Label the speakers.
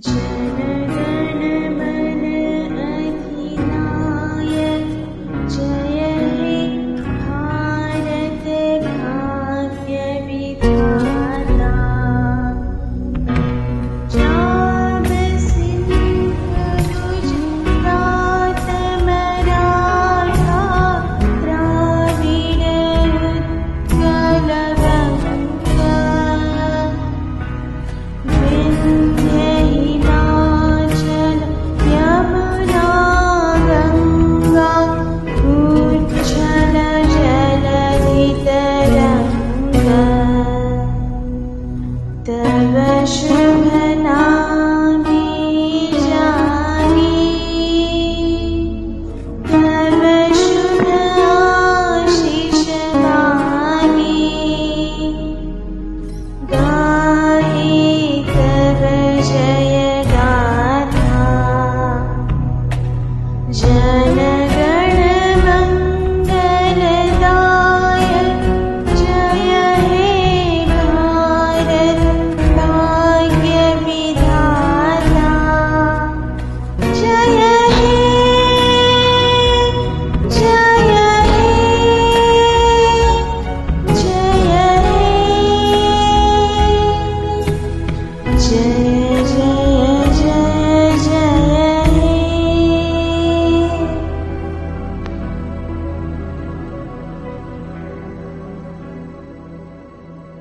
Speaker 1: Jesus. passion. 剪